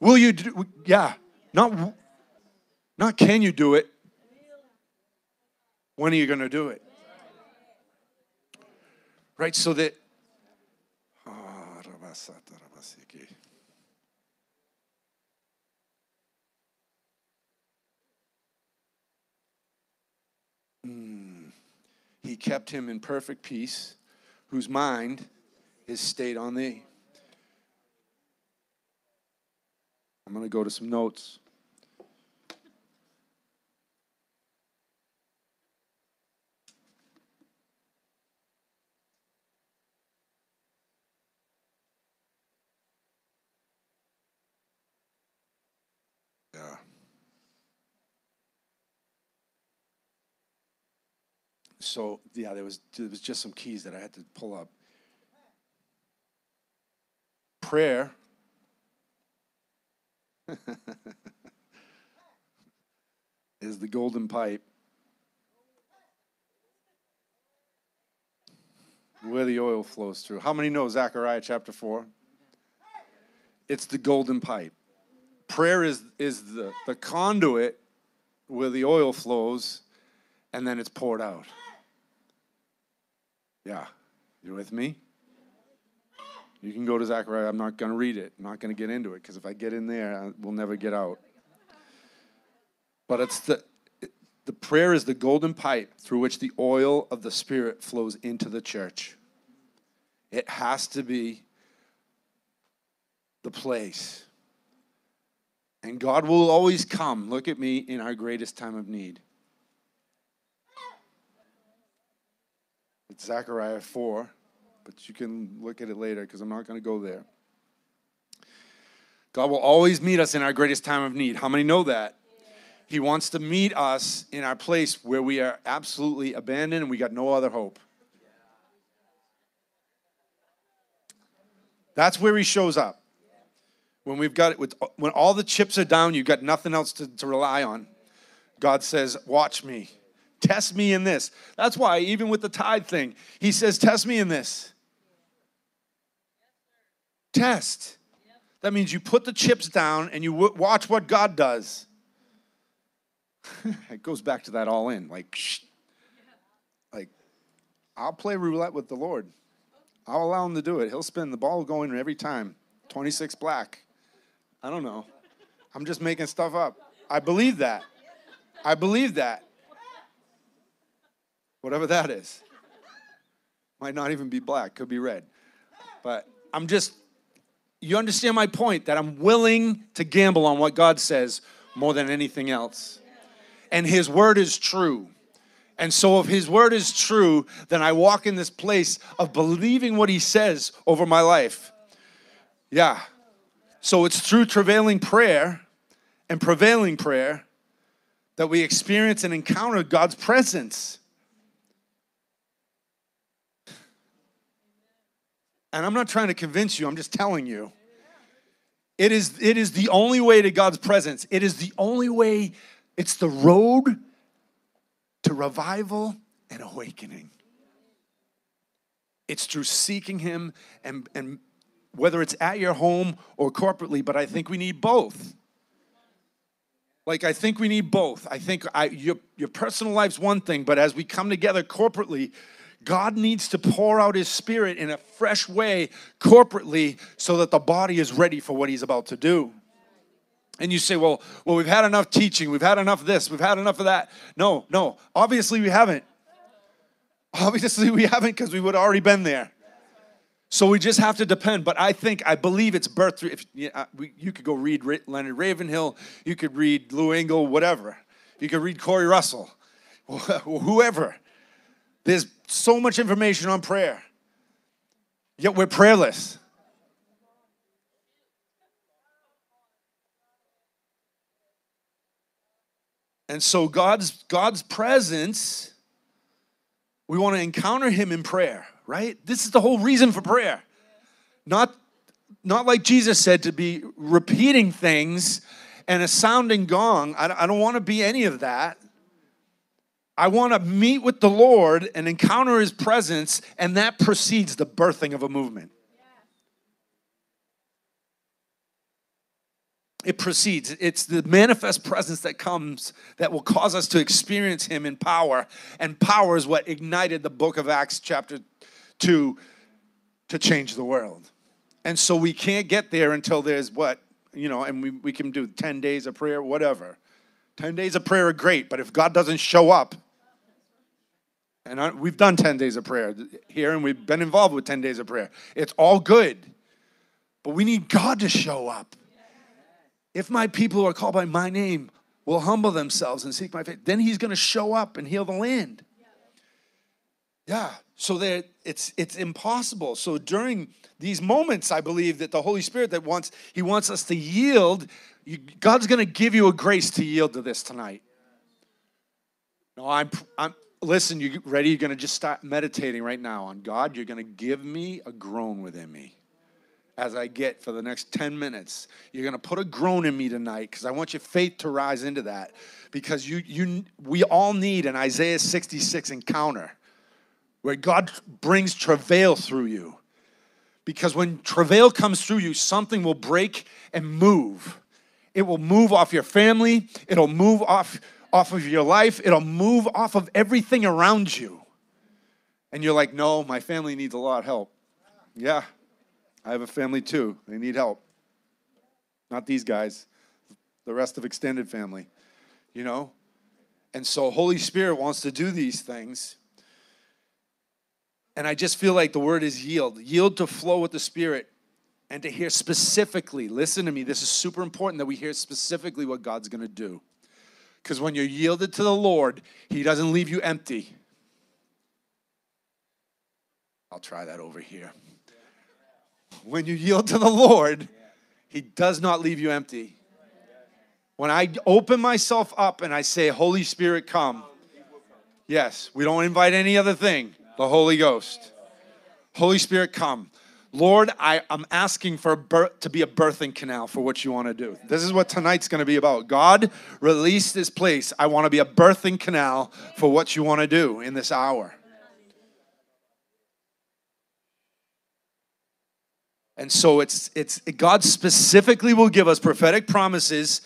Will you do, yeah, not, not can you do it, when are you going to do it? Right, so that, oh, he kept him in perfect peace, whose mind is stayed on thee. I'm going to go to some notes. So yeah, there was there was just some keys that I had to pull up. Prayer. is the golden pipe where the oil flows through. How many know Zechariah chapter 4? It's the golden pipe. Prayer is, is the, the conduit where the oil flows and then it's poured out. Yeah. you're with me? You can go to Zechariah. I'm not going to read it. I'm not going to get into it because if I get in there, we'll never get out. But it's the the prayer is the golden pipe through which the oil of the Spirit flows into the church. It has to be the place. And God will always come, look at me, in our greatest time of need. It's Zechariah 4, but you can look at it later because I'm not going to go there. God will always meet us in our greatest time of need. How many know that? He wants to meet us in our place where we are absolutely abandoned and we got no other hope. That's where he shows up. When we've got it, with, when all the chips are down, you've got nothing else to, to rely on. God says, Watch me. Test me in this. That's why, even with the tithe thing, he says, Test me in this. Test. That means you put the chips down and you watch what God does. it goes back to that all in. Like, shh. like, I'll play roulette with the Lord. I'll allow him to do it. He'll spin the ball going every time. 26 black. I don't know. I'm just making stuff up. I believe that. I believe that whatever that is. Might not even be black, could be red. But I'm just, you understand my point that I'm willing to gamble on what God says more than anything else. And His word is true. And so, if His word is true, then I walk in this place of believing what He says over my life. Yeah. So, it's through travailing prayer and prevailing prayer that we experience and encounter God's presence. And I'm not trying to convince you, I'm just telling you. It is, it is the only way to God's presence. It is the only way, it's the road to revival and awakening. It's through seeking Him and, and whether it's at your home or corporately, but I think we need both. Like, I think we need both. I think I, your, your personal life's one thing, but as we come together corporately, God needs to pour out his spirit in a fresh way corporately so that the body is ready for what he's about to do. And you say, well, well, we've had enough teaching, we've had enough of this, we've had enough of that. No, no, obviously we haven't. Obviously we haven't because we would already been there. So we just have to depend. But I think, I believe it's birth through. If you, uh, you could go read Leonard Ravenhill, you could read Lou Engle, whatever. You could read Corey Russell, whoever. There's so much information on prayer, yet we're prayerless. And so God's God's presence we want to encounter him in prayer, right? This is the whole reason for prayer. Not not like Jesus said to be repeating things and a sounding gong. I, I don't want to be any of that. I want to meet with the Lord and encounter his presence, and that precedes the birthing of a movement. It precedes. It's the manifest presence that comes that will cause us to experience him in power. And power is what ignited the book of Acts, chapter 2, to change the world. And so we can't get there until there's what? You know, and we, we can do 10 days of prayer, whatever. 10 days of prayer are great, but if God doesn't show up, and I, we've done 10 days of prayer here, and we've been involved with 10 days of prayer. It's all good. But we need God to show up. If my people who are called by my name will humble themselves and seek my face, then he's going to show up and heal the land. Yeah. So that it's it's impossible. So during these moments, I believe that the Holy Spirit that wants He wants us to yield. You, God's going to give you a grace to yield to this tonight. No, I'm I'm listen, you ready? You're going to just start meditating right now on God. You're going to give me a groan within me as I get for the next 10 minutes. You're going to put a groan in me tonight because I want your faith to rise into that because you, you, we all need an Isaiah 66 encounter where God brings travail through you. Because when travail comes through you, something will break and move. It will move off your family, it'll move off off of your life, it'll move off of everything around you. And you're like, no, my family needs a lot of help. Yeah, I have a family too. They need help. Not these guys, the rest of extended family, you know? And so, Holy Spirit wants to do these things. And I just feel like the word is yield yield to flow with the Spirit and to hear specifically, listen to me, this is super important that we hear specifically what God's gonna do. Because when you're yielded to the Lord, He doesn't leave you empty. I'll try that over here. When you yield to the Lord, He does not leave you empty. When I open myself up and I say, Holy Spirit, come. Yes, we don't invite any other thing, the Holy Ghost. Holy Spirit, come. Lord, I, am asking for birth, to be a birthing canal for what you want to do. This is what tonight's going to be about. God, release this place. I want to be a birthing canal for what you want to do in this hour. And so it's it's God specifically will give us prophetic promises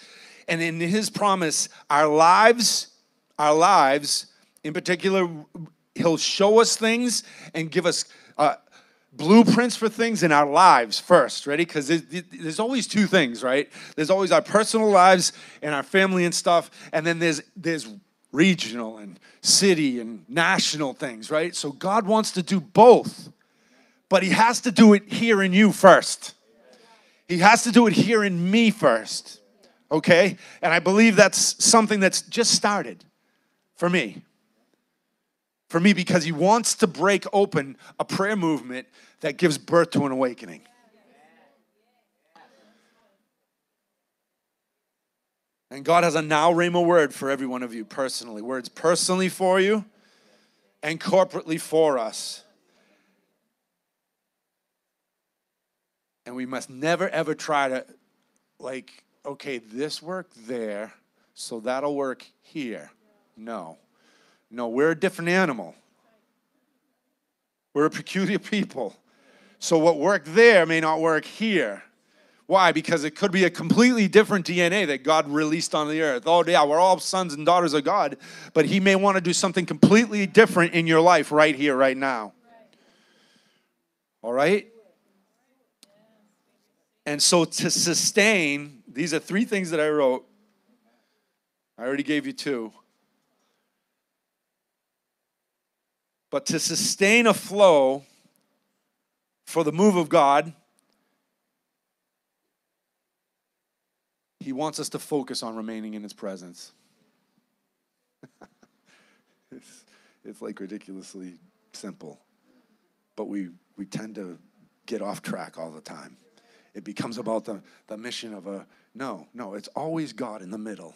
and in his promise our lives our lives in particular he'll show us things and give us uh, blueprints for things in our lives first, ready? Because there's always two things, right? There's always our personal lives and our family and stuff, and then there's there's regional and city and national things, right? So God wants to do both, but He has to do it here in you first. He has to do it here in me first, okay? And I believe that's something that's just started for me. For me because he wants to break open a prayer movement that gives birth to an awakening. And God has a now Rhema word for every one of you personally. Words personally for you and corporately for us. And we must never ever try to, like, okay, this worked there, so that'll work here. No. No, we're a different animal. We're a peculiar people. So what worked there may not work here. Why? Because it could be a completely different DNA that God released on the earth. Oh, yeah, we're all sons and daughters of God, but He may want to do something completely different in your life right here, right now. All right? And so to sustain, these are three things that I wrote. I already gave you two. But to sustain a flow for the move of God, He wants us to focus on remaining in His presence. it's, it's like ridiculously simple, but we, we tend to get off track all the time. It becomes about the, the mission of a no, no, it's always God in the middle,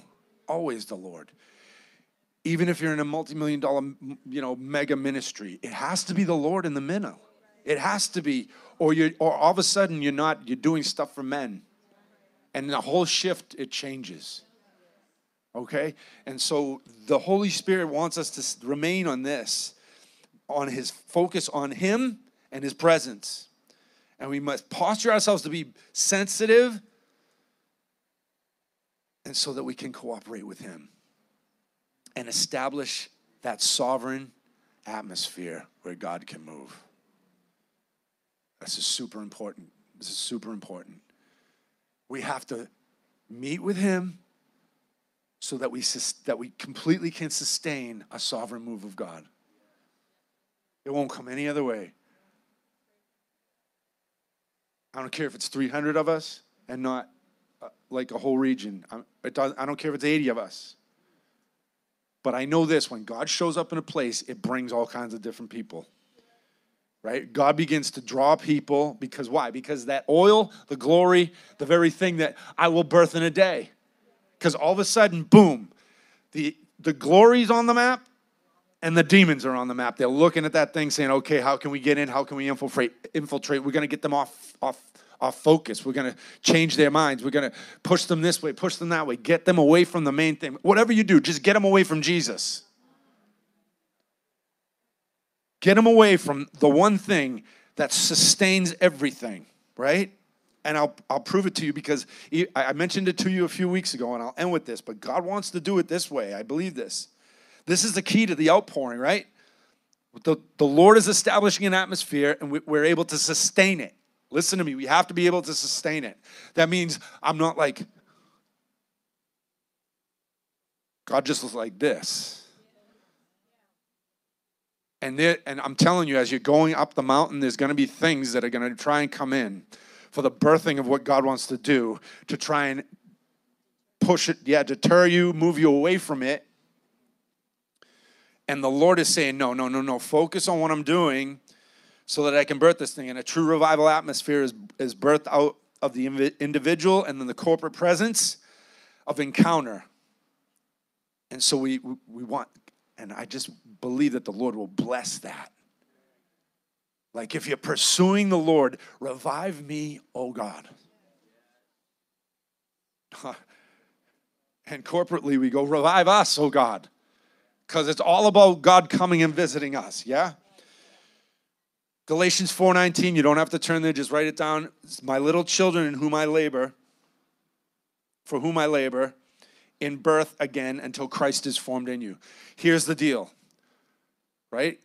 always the Lord. Even if you're in a multi-million dollar, you know, mega ministry, it has to be the Lord in the middle. It has to be, or you, or all of a sudden you're not. You're doing stuff for men and the whole shift it changes okay and so the holy spirit wants us to remain on this on his focus on him and his presence and we must posture ourselves to be sensitive and so that we can cooperate with him and establish that sovereign atmosphere where god can move this is super important this is super important we have to meet with him so that we, that we completely can sustain a sovereign move of God. It won't come any other way. I don't care if it's 300 of us and not uh, like a whole region. I, does, I don't care if it's 80 of us. But I know this when God shows up in a place, it brings all kinds of different people right? God begins to draw people because why? Because that oil, the glory, the very thing that I will birth in a day. Because all of a sudden, boom, the the glory's on the map and the demons are on the map. They're looking at that thing saying, okay, how can we get in? How can we infiltrate infiltrate? We're gonna get them off off off focus. We're gonna change their minds. We're gonna push them this way, push them that way, get them away from the main thing. Whatever you do, just get them away from Jesus. Get them away from the one thing that sustains everything, right? And I'll, I'll prove it to you because I mentioned it to you a few weeks ago, and I'll end with this. But God wants to do it this way. I believe this. This is the key to the outpouring, right? The, the Lord is establishing an atmosphere, and we, we're able to sustain it. Listen to me. We have to be able to sustain it. That means I'm not like, God just was like this. And, there, and I'm telling you, as you're going up the mountain, there's going to be things that are going to try and come in for the birthing of what God wants to do to try and push it, yeah, deter you, move you away from it. And the Lord is saying, no, no, no, no, focus on what I'm doing so that I can birth this thing. And a true revival atmosphere is, is birthed out of the individual and then the corporate presence of encounter. And so we, we want and I just believe that the Lord will bless that. Like if you're pursuing the Lord, revive me, oh God. and corporately we go, revive us, oh God. Because it's all about God coming and visiting us, yeah? Galatians 4:19, you don't have to turn there, just write it down. It's my little children in whom I labor, for whom I labor in birth again until Christ is formed in you. Here's the deal, right?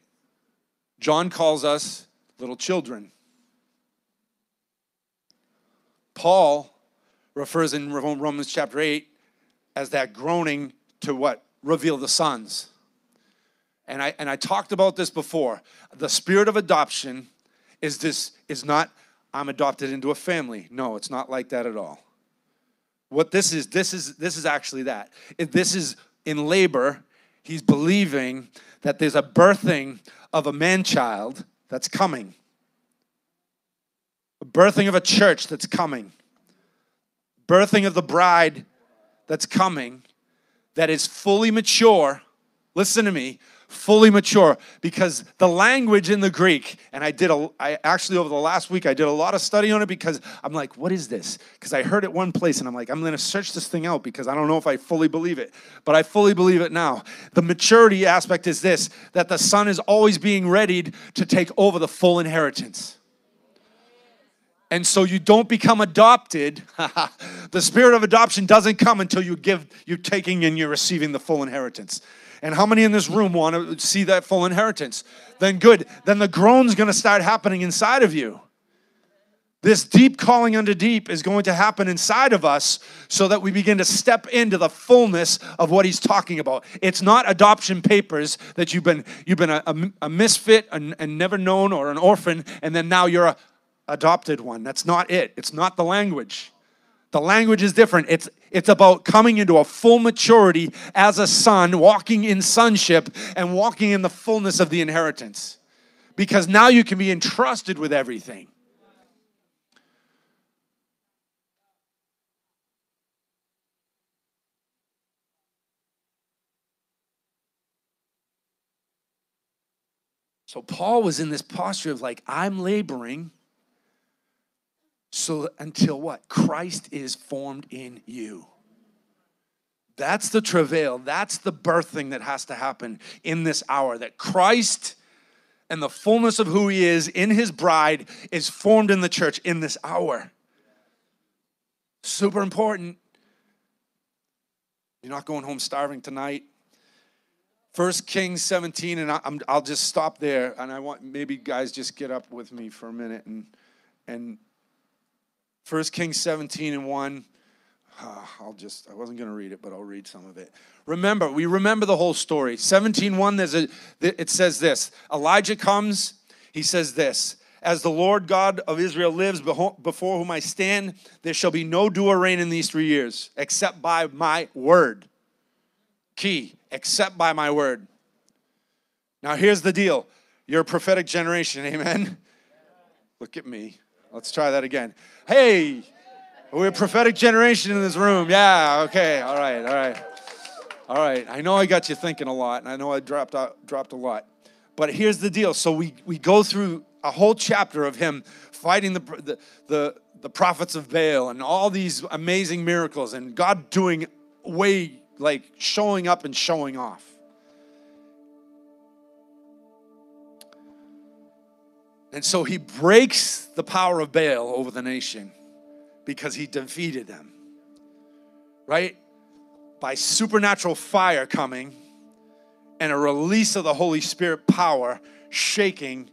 John calls us little children. Paul refers in Romans chapter 8 as that groaning to what? Reveal the sons. And I and I talked about this before. The spirit of adoption is this is not I'm adopted into a family. No, it's not like that at all. What this is, this is this is actually that. If this is in labor, He's believing that there's a birthing of a man child that's coming, a birthing of a church that's coming, birthing of the bride that's coming that is fully mature. Listen to me, fully mature because the language in the Greek, and I did a, I actually over the last week I did a lot of study on it because I'm like, what is this? Because I heard it one place and I'm like, I'm going to search this thing out because I don't know if I fully believe it, but I fully believe it now. The maturity aspect is this: that the son is always being readied to take over the full inheritance. And so you don't become adopted. the spirit of adoption doesn't come until you give, you're taking and you're receiving the full inheritance. And how many in this room want to see that full inheritance? Then good. Then the groan's going to start happening inside of you. This deep calling unto deep is going to happen inside of us so that we begin to step into the fullness of what he's talking about. It's not adoption papers that you've been you've been a, a, a misfit and, and never known or an orphan and then now you're a adopted one. That's not it. It's not the language. The language is different. It's, it's about coming into a full maturity as a son, walking in sonship, and walking in the fullness of the inheritance. Because now you can be entrusted with everything. So Paul was in this posture of like, I'm laboring so until what? Christ is formed in you. That's the travail. That's the birthing that has to happen in this hour. That Christ and the fullness of who he is in his bride is formed in the church in this hour. Super important. You're not going home starving tonight. First Kings 17, and I, will just stop there. And I want maybe guys just get up with me for a minute and and 1 Kings 17 and 1. Ah, I'll just, I wasn't going to read it, but I'll read some of it. Remember, we remember the whole story. 17 1, there's a, it says this Elijah comes, he says this As the Lord God of Israel lives, before whom I stand, there shall be no dew or rain in these three years, except by my word. Key, except by my word. Now, here's the deal you're a prophetic generation, amen? Look at me. Let's try that again. Hey, we're a prophetic generation in this room. Yeah, okay, all right, all right. All right, I know I got you thinking a lot, and I know I dropped out, dropped a lot. But here's the deal. So we, we go through a whole chapter of him fighting the, the, the, the prophets of Baal and all these amazing miracles, and God doing way, like showing up and showing off. And so he breaks the power of Baal over the nation because he defeated them. Right? By supernatural fire coming and a release of the Holy Spirit power shaking,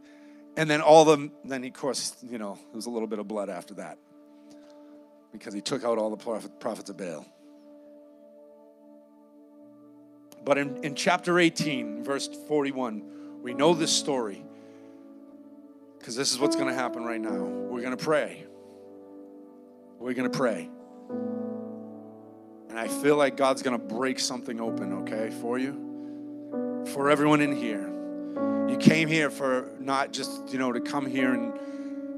and then all the, then of course, you know, there was a little bit of blood after that because he took out all the prophets of Baal. But in, in chapter 18, verse 41, we know this story because this is what's going to happen right now. We're going to pray. We're going to pray. And I feel like God's going to break something open, okay, for you. For everyone in here. You came here for not just, you know, to come here and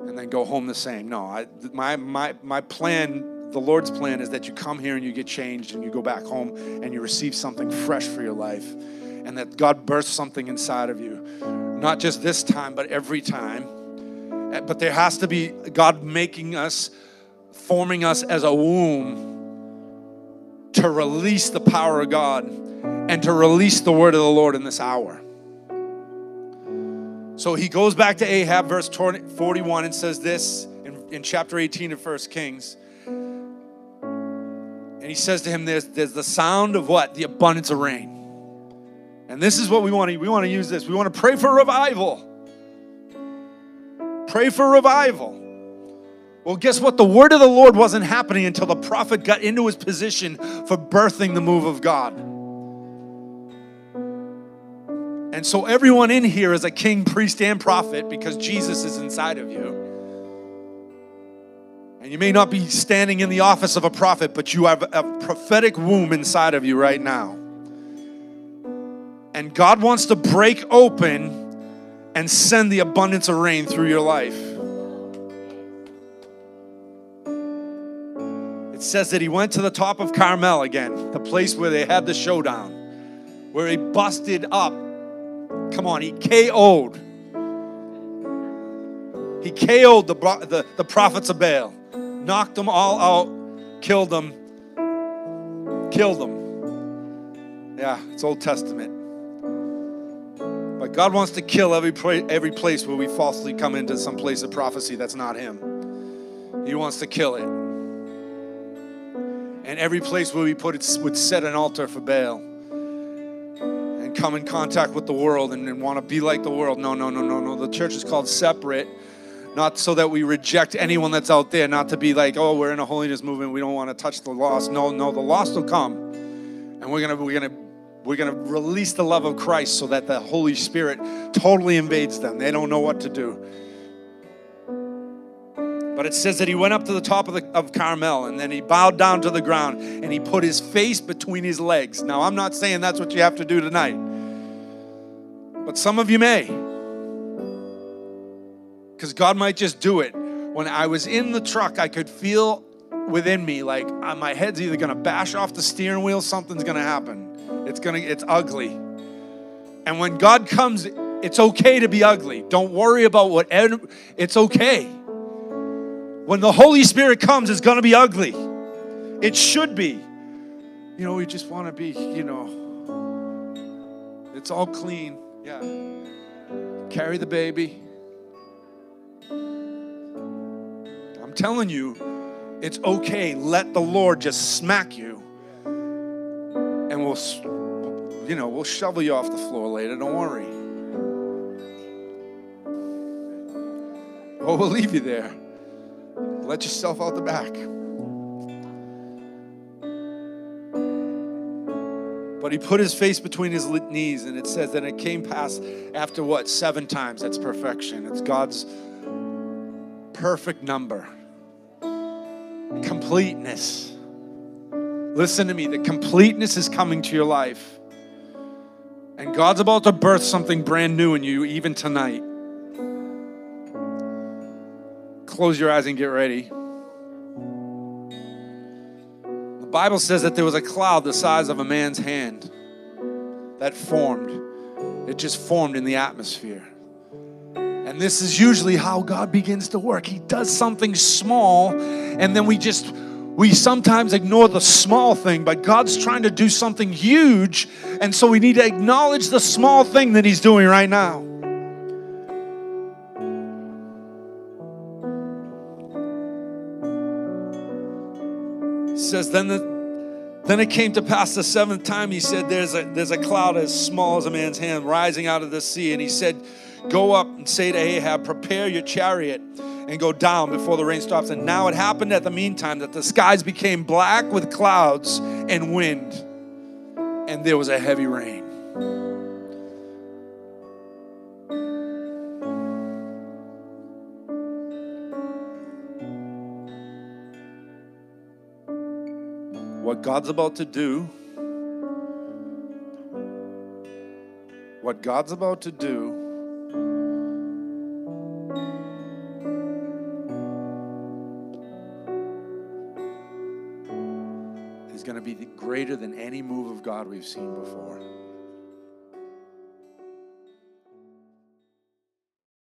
and then go home the same. No, I, my my my plan, the Lord's plan is that you come here and you get changed and you go back home and you receive something fresh for your life. And that God births something inside of you. Not just this time, but every time Eh, but there has to be God making us, forming us as a womb to release the power of God and to release the word of the Lord in this hour. So he goes back to Ahab, verse 41, and says this in, in chapter 18 of First Kings. And he says to him, there's, there's the sound of what? The abundance of rain. And this is what we want to we want to use this. We want to pray for revival. Pray for revival. Well, guess what? The word of the Lord wasn't happening until the prophet got into his position for birthing the move of God. And so, everyone in here is a king, priest, and prophet because Jesus is inside of you. And you may not be standing in the office of a prophet, but you have a prophetic womb inside of you right now. And God wants to break open and send the abundance of rain through your life. It says that he went to the top of Carmel again, the place where they had the showdown, where he busted up. Come on, he KO'd. He KO'd the, the, the prophets of Baal, knocked them all out, killed them, killed them. Yeah, it's Old Testament. But God wants to kill every, every place where we falsely come into some place of prophecy that's not Him. He wants to kill it and every place where we put it would set an altar for Baal and come in contact with the world and, and want to be like the world. No, no, no, no, no. The church is called separate, not so that we reject anyone that's out there, not to be like, oh, we're in a holiness movement, we don't want to touch the lost. No, no, the lost will come, and we're gonna we're gonna we're gonna release the love of Christ so that the Holy Spirit totally invades them. They don't know what to do. But it says that he went up to the top of, the, of Carmel and then he bowed down to the ground and he put his face between his legs. Now, I'm not saying that's what you have to do tonight, but some of you may. Because God might just do it. When I was in the truck, I could feel within me like uh, my head's either going to bash off the steering wheel, something's going to happen. It's to, it's ugly. And when God comes, it's okay to be ugly. Don't worry about what, it's okay. When the Holy Spirit comes, it's to be ugly. It should be. You know, we just want to be, you know, it's all clean. Yeah. Carry the baby. I'm telling you, it's okay. Let the Lord just smack you. And we'll, you know, we'll shovel you off the floor later. Don't worry. Oh, we'll leave you there. Let yourself out the back. But he put his face between his knees, and it says that it came past after what? Seven times. That's perfection. It's God's perfect number. Completeness. Listen to me. The completeness is coming to your life. And God's about to birth something brand new in you, even tonight close your eyes and get ready. The Bible says that there was a cloud the size of a man's hand that formed. It just formed in the atmosphere. And this is usually how God begins to work. He does something small, and then we just, we sometimes ignore the small thing, but God's trying to do something huge. And so we need to acknowledge the small thing that He's doing right now. says, then the then it came to pass the seventh time, he said, There's a there's a cloud as small as a man's hand rising out of the sea. And he said, Go up and say to Ahab, Prepare your chariot and go down before the rain stops. And now it happened at the meantime that the skies became black with clouds and wind, and there was a heavy rain. what God's about to do, what God's about to do, be greater than any move of God we've seen before.